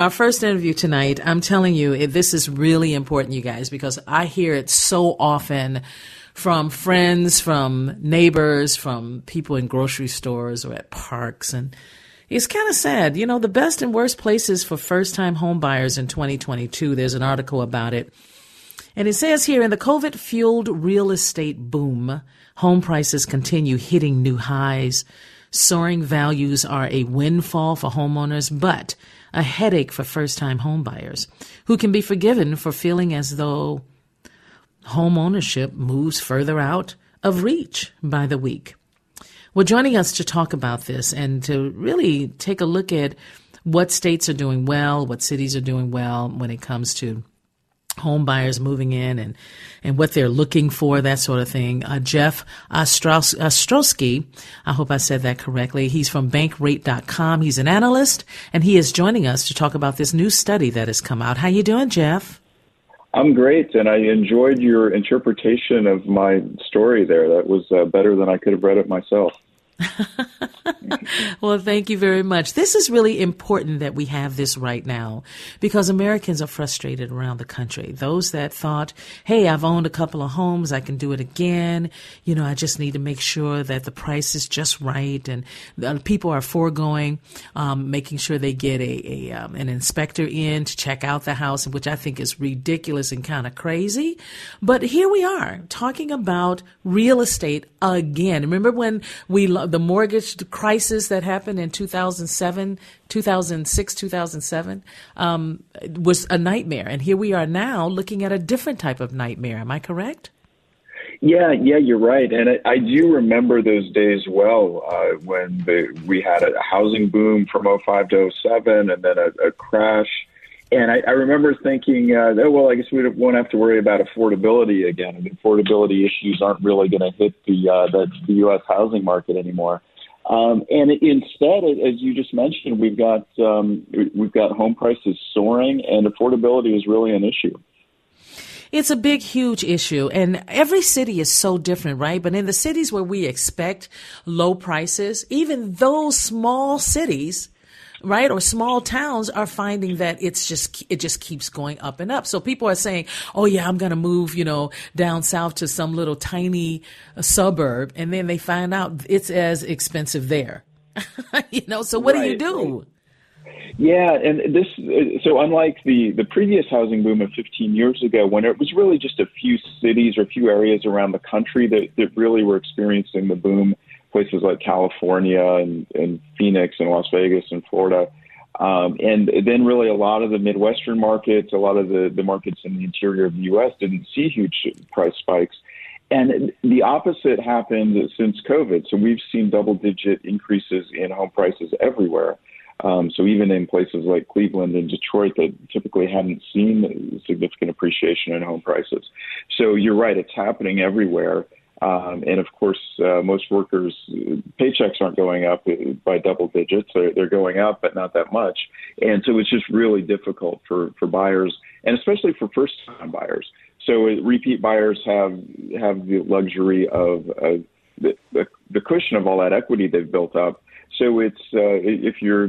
Our first interview tonight, I'm telling you, this is really important, you guys, because I hear it so often from friends, from neighbors, from people in grocery stores or at parks. And it's kind of sad. You know, the best and worst places for first time home buyers in 2022. There's an article about it. And it says here in the COVID fueled real estate boom, home prices continue hitting new highs. Soaring values are a windfall for homeowners, but a headache for first time homebuyers who can be forgiven for feeling as though home ownership moves further out of reach by the week. Well, joining us to talk about this and to really take a look at what states are doing well, what cities are doing well when it comes to home buyers moving in and, and what they're looking for, that sort of thing. Uh, Jeff Ostrowski, I hope I said that correctly. He's from bankrate.com. He's an analyst and he is joining us to talk about this new study that has come out. How you doing, Jeff? I'm great, and I enjoyed your interpretation of my story there. That was uh, better than I could have read it myself. well, thank you very much. This is really important that we have this right now because Americans are frustrated around the country. Those that thought, hey, I've owned a couple of homes, I can do it again. You know, I just need to make sure that the price is just right. And people are foregoing um, making sure they get a, a um, an inspector in to check out the house, which I think is ridiculous and kind of crazy. But here we are talking about real estate again. Remember when we the mortgage crisis that happened in 2007, 2006, 2007 um, was a nightmare. And here we are now looking at a different type of nightmare. Am I correct? Yeah, yeah, you're right, and I, I do remember those days well uh, when the, we had a housing boom from 05 to 07, and then a, a crash. And I, I remember thinking, uh, oh, well, I guess we won't have to worry about affordability again. And affordability issues aren't really going to hit the, uh, the the U.S. housing market anymore. Um, and instead, as you just mentioned, we've got um, we've got home prices soaring, and affordability is really an issue. It's a big, huge issue, and every city is so different, right? But in the cities where we expect low prices, even those small cities right? Or small towns are finding that it's just, it just keeps going up and up. So people are saying, oh yeah, I'm going to move, you know, down south to some little tiny uh, suburb. And then they find out it's as expensive there. you know, so what right, do you do? Right. Yeah, and this so unlike the the previous housing boom of 15 years ago, when it was really just a few cities or a few areas around the country that that really were experiencing the boom, places like California and, and Phoenix and Las Vegas and Florida. Um, and then really a lot of the Midwestern markets, a lot of the, the markets in the interior of the U.S. didn't see huge price spikes. And the opposite happened since COVID. So we've seen double digit increases in home prices everywhere. Um, so even in places like Cleveland and Detroit that typically hadn't seen significant appreciation in home prices. So you're right, it's happening everywhere. Um, and of course, uh, most workers' paychecks aren't going up by double digits. They're, they're going up, but not that much. And so it's just really difficult for, for buyers, and especially for first-time buyers. So uh, repeat buyers have have the luxury of uh, the, the, the cushion of all that equity they've built up. So it's uh, if you're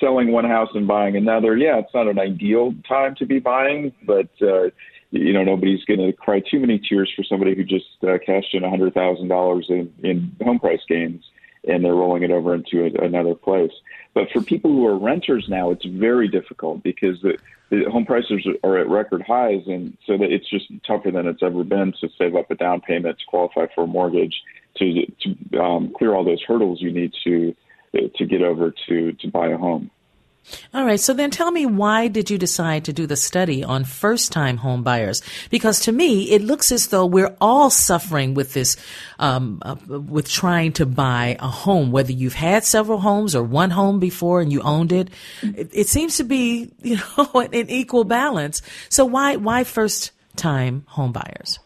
selling one house and buying another, yeah, it's not an ideal time to be buying, but uh, you know nobody's going to cry too many tears for somebody who just uh, cashed in a hundred thousand dollars in in home price gains and they're rolling it over into a, another place. But for people who are renters now, it's very difficult because the, the home prices are at record highs, and so that it's just tougher than it's ever been to save up a down payment to qualify for a mortgage to to um, clear all those hurdles you need to to get over to to buy a home. All right. So then tell me why did you decide to do the study on first time home buyers? Because to me, it looks as though we're all suffering with this, um, uh, with trying to buy a home, whether you've had several homes or one home before and you owned it. It, it seems to be, you know, an equal balance. So why, why first time home buyers?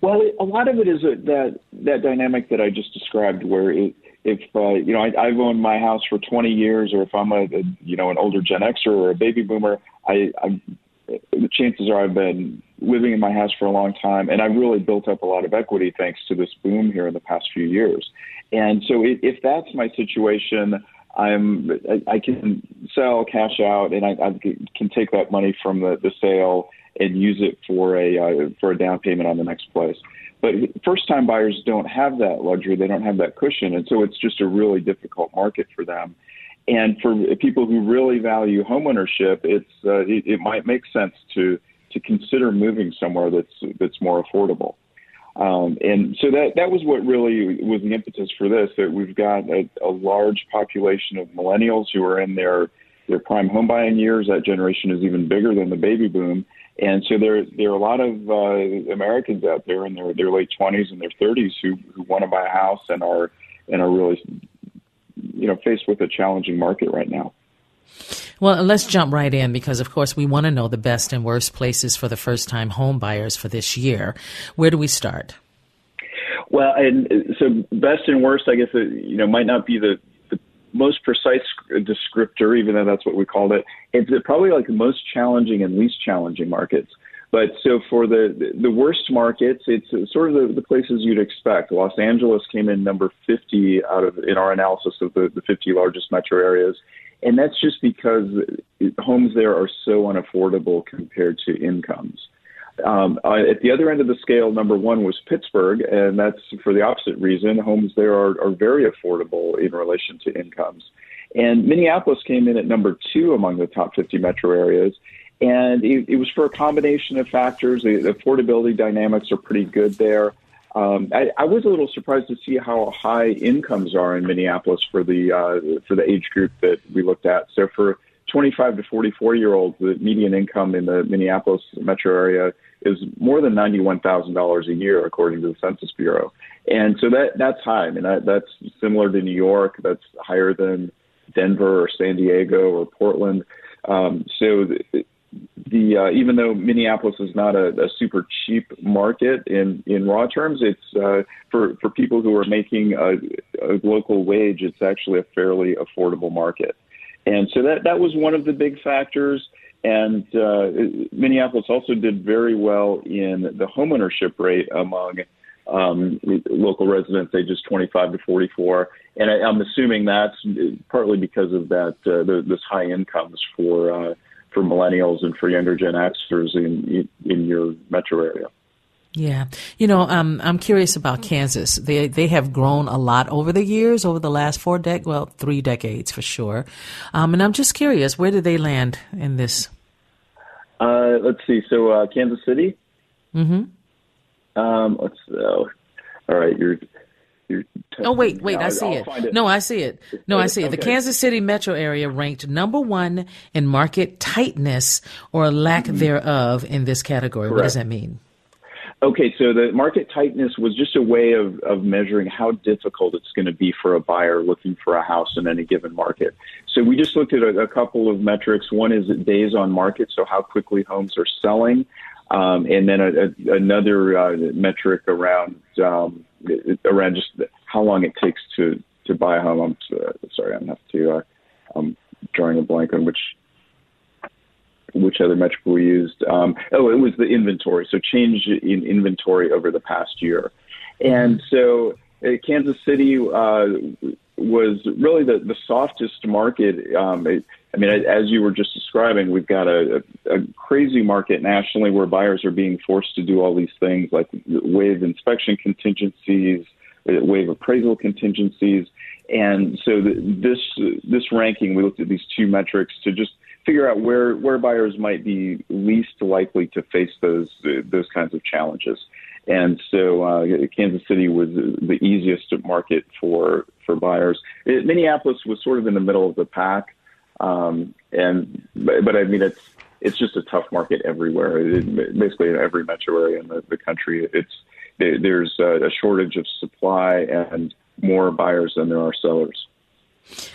Well, a lot of it is a, that, that dynamic that I just described where it, if uh, you know I, I've owned my house for 20 years, or if I'm a, a you know an older Gen Xer or a baby boomer, I, I the chances are I've been living in my house for a long time, and I've really built up a lot of equity thanks to this boom here in the past few years. And so, if, if that's my situation, I'm I, I can sell, cash out, and I, I can take that money from the, the sale and use it for a uh, for a down payment on the next place. But first time buyers don't have that luxury. They don't have that cushion. And so it's just a really difficult market for them. And for people who really value homeownership, it's, uh, it, it might make sense to, to consider moving somewhere that's, that's more affordable. Um, and so that, that was what really was the impetus for this, that we've got a, a large population of millennials who are in their, their prime home buying years. That generation is even bigger than the baby boom. And so there there are a lot of uh, Americans out there in their their late twenties and their thirties who who want to buy a house and are and are really you know faced with a challenging market right now. Well, let's jump right in because, of course, we want to know the best and worst places for the first time home buyers for this year. Where do we start? Well, and so best and worst, I guess, you know, might not be the most precise descriptor, even though that's what we called it. It's probably like the most challenging and least challenging markets. But so for the the worst markets, it's sort of the, the places you'd expect. Los Angeles came in number 50 out of in our analysis of the, the 50 largest metro areas, and that's just because homes there are so unaffordable compared to incomes. Um, at the other end of the scale, number one was Pittsburgh, and that's for the opposite reason. Homes there are, are very affordable in relation to incomes. And Minneapolis came in at number two among the top 50 metro areas. And it, it was for a combination of factors. The, the affordability dynamics are pretty good there. Um, I, I, was a little surprised to see how high incomes are in Minneapolis for the uh, for the age group that we looked at. So for 25 to 44 year olds, the median income in the Minneapolis metro area is more than $91,000 a year, according to the Census Bureau. And so that that's high. I mean, that, that's similar to New York. That's higher than Denver or San Diego or Portland. Um, so the, the uh, even though Minneapolis is not a, a, super cheap market in, in raw terms, it's uh, for for people who are making a, a local wage. It's actually a fairly affordable market, and so that that was one of the big factors. And uh, Minneapolis also did very well in the homeownership rate among um, local residents ages 25 to 44. And I, am assuming that's partly because of that uh, the, this high incomes for uh, for millennials and for younger Gen Xers in in your metro area. Yeah, you know, um, I'm curious about Kansas. They they have grown a lot over the years, over the last four dec well, three decades for sure. Um, and I'm just curious, where did they land in this uh, let's see. So uh, Kansas City. Mm-hmm. Um, let's. Uh, all right, you're. you're oh wait, wait! I see it. it. No, I see it. No, I see it. The Kansas City metro area ranked number one in market tightness or lack mm-hmm. thereof in this category. Correct. What does that mean? Okay, so the market tightness was just a way of, of measuring how difficult it's going to be for a buyer looking for a house in any given market. So we just looked at a, a couple of metrics. One is days on market, so how quickly homes are selling. Um, and then a, a, another uh, metric around um, around just how long it takes to to buy a home. I'm uh, sorry, I'm have to. Uh, I'm drawing a blank on which which other metric we used. Um, oh, it was the inventory. So change in inventory over the past year, and so uh, Kansas City uh, was really the, the softest market. Um, it, I mean, as you were just describing, we've got a, a, crazy market nationally where buyers are being forced to do all these things like waive inspection contingencies, waive appraisal contingencies, and so the, this this ranking, we looked at these two metrics to just figure out where where buyers might be least likely to face those those kinds of challenges. And so uh, Kansas City was the easiest market for for buyers. It, Minneapolis was sort of in the middle of the pack, um, and but, but I mean it's it's just a tough market everywhere. It, basically, in every metro area in the, the country, it's there's a shortage of supply and more buyers than there are sellers.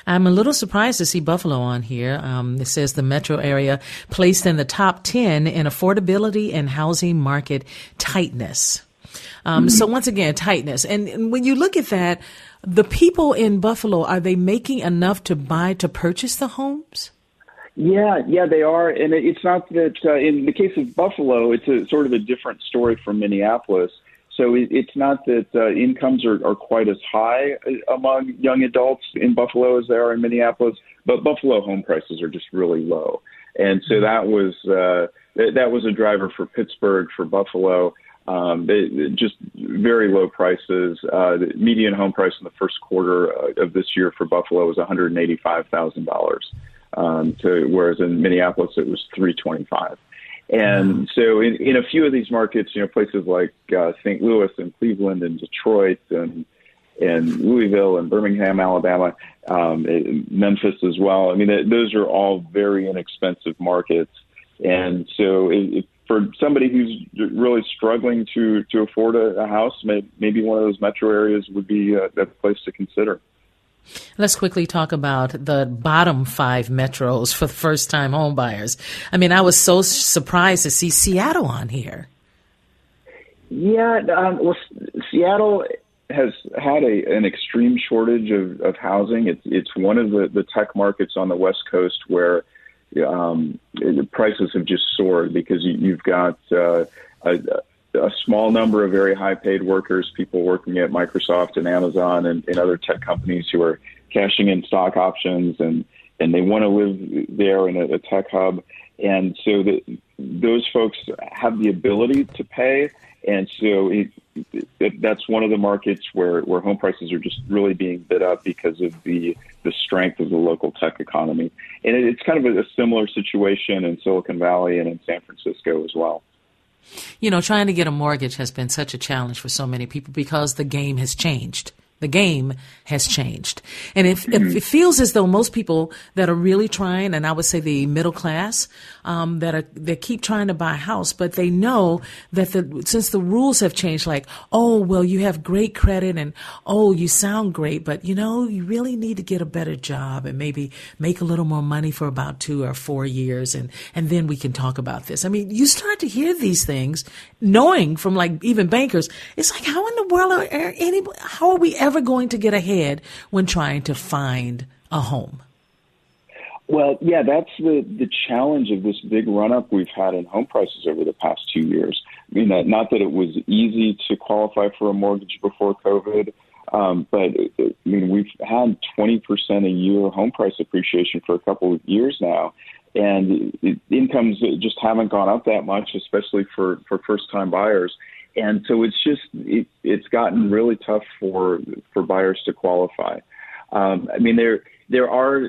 I'm a little surprised to see Buffalo on here. Um, it says the metro area placed in the top 10 in affordability and housing market tightness. Um, mm-hmm. So once again, tightness. And, and, when you look at that, the people in Buffalo, are they making enough to buy, to purchase the homes? Yeah, yeah, they are. And it's not that uh, in the case of Buffalo, it's a sort of a different story from Minneapolis. So it, it's not that uh, incomes are, are quite as high uh, among young adults in Buffalo as they are in Minneapolis, but Buffalo home prices are just really low. And so that was uh, that was a driver for Pittsburgh, for Buffalo. Um, they, just very low prices. Uh, the median home price in the first quarter uh, of this year for Buffalo was one hundred eighty-five thousand um, dollars, whereas in Minneapolis it was three twenty-five. And so, in, in a few of these markets, you know, places like uh, St. Louis and Cleveland and Detroit and and Louisville and Birmingham, Alabama, um, Memphis as well. I mean, those are all very inexpensive markets, and so it, for somebody who's really struggling to to afford a, a house, may, maybe one of those metro areas would be a, a place to consider. Let's quickly talk about the bottom five metros for first time homebuyers. I mean, I was so surprised to see Seattle on here. Yeah, um, well, Seattle has had a, an extreme shortage of, of housing. It's, it's one of the, the tech markets on the West Coast where um, prices have just soared because you, you've got uh, a, a small number of very high paid workers, people working at Microsoft and Amazon and, and other tech companies who are cashing in stock options and, and they want to live there in a, a tech hub. And so the, those folks have the ability to pay. And so it, it, that's one of the markets where, where home prices are just really being bid up because of the, the strength of the local tech economy. And it, it's kind of a, a similar situation in Silicon Valley and in San Francisco as well. You know, trying to get a mortgage has been such a challenge for so many people because the game has changed. The game has changed. And if, if, mm-hmm. it feels as though most people that are really trying, and I would say the middle class, um, that are, that keep trying to buy a house, but they know that the, since the rules have changed, like, oh, well, you have great credit and, oh, you sound great, but you know, you really need to get a better job and maybe make a little more money for about two or four years. And, and then we can talk about this. I mean, you start to hear these things knowing from like even bankers. It's like, how in the world are, are any, how are we ever ever going to get ahead when trying to find a home? Well, yeah, that's the, the challenge of this big run up we've had in home prices over the past two years. I mean, not that it was easy to qualify for a mortgage before COVID, um, but I mean, we've had 20% a year home price appreciation for a couple of years now. And incomes just haven't gone up that much, especially for, for first time buyers and so it's just it, it's gotten really tough for for buyers to qualify. Um, I mean, there there are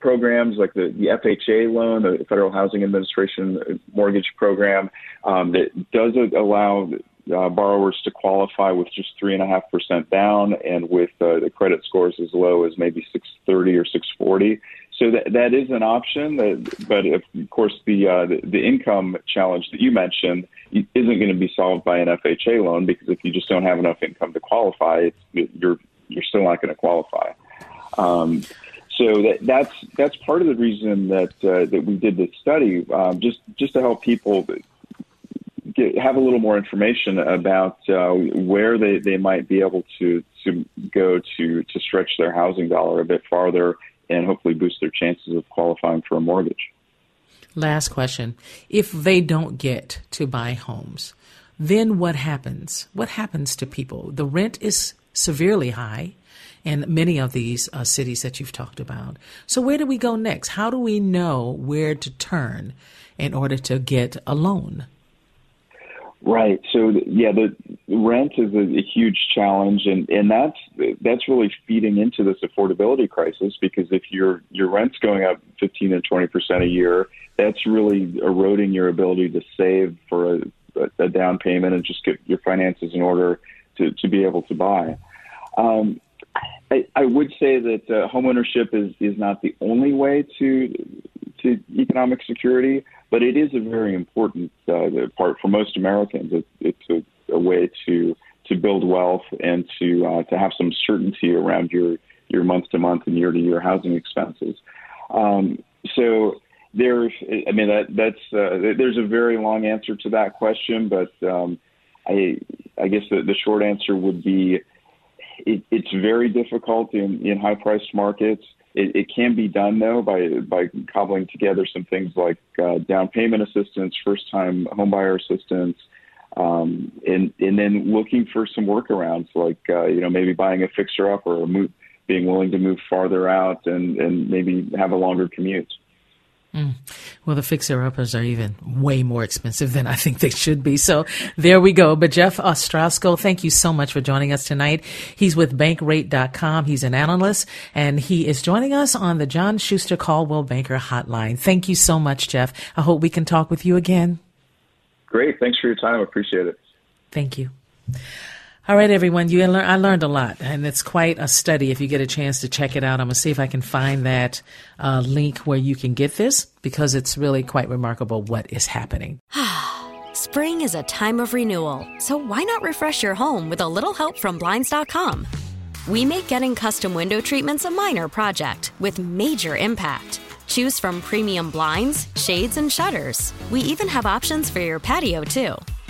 programs like the, the FHA loan, the Federal Housing Administration mortgage program, um, that does allow uh, borrowers to qualify with just three and a half percent down, and with uh, the credit scores as low as maybe 630 or 640. So that that is an option, that, but of course the, uh, the the income challenge that you mentioned isn't going to be solved by an FHA loan because if you just don't have enough income to qualify, you're you're still not going to qualify. Um, so that, that's that's part of the reason that uh, that we did this study, um, just just to help people get, have a little more information about uh, where they, they might be able to to go to to stretch their housing dollar a bit farther and hopefully boost their chances of qualifying for a mortgage. Last question: If they don't get to buy homes, then what happens? What happens to people? The rent is severely high in many of these uh, cities that you've talked about. So where do we go next? How do we know where to turn in order to get a loan? Right. So yeah, the rent is a, a, huge challenge, and, and that's that's really feeding into this affordability crisis because if your your rent's going up 15 and 20 percent a year, that's really eroding your ability to save for a, a, down payment and just get your finances in order to, to be able to buy. Um, I, I would say that uh, homeownership is is not the only way to to economic security, but it is a very important uh, part for most Americans. It, it's a, a, way to to build wealth and to uh, to have some certainty around your your month to month and year to year housing expenses. Um, so there's, I mean, that that's uh, there's a very long answer to that question, but um, I I guess the, the short answer would be it, it's very difficult in, in high priced markets. It, it, can be done though by by cobbling together some things like uh, down payment assistance, first time homebuyer assistance, um, and and then looking for some workarounds like uh, you know maybe buying a fixer up or a move, being willing to move farther out and and maybe have a longer commute. Mm. Well, the fixer uppers are even way more expensive than I think they should be. So there we go. But Jeff Ostrowski, thank you so much for joining us tonight. He's with bankrate.com. He's an analyst and he is joining us on the John Schuster Coldwell Banker hotline. Thank you so much, Jeff. I hope we can talk with you again. Great. Thanks for your time. I appreciate it. Thank you. All right, everyone. You learn, I learned a lot, and it's quite a study. If you get a chance to check it out, I'm gonna see if I can find that uh, link where you can get this because it's really quite remarkable what is happening. Spring is a time of renewal, so why not refresh your home with a little help from blinds.com? We make getting custom window treatments a minor project with major impact. Choose from premium blinds, shades, and shutters. We even have options for your patio too.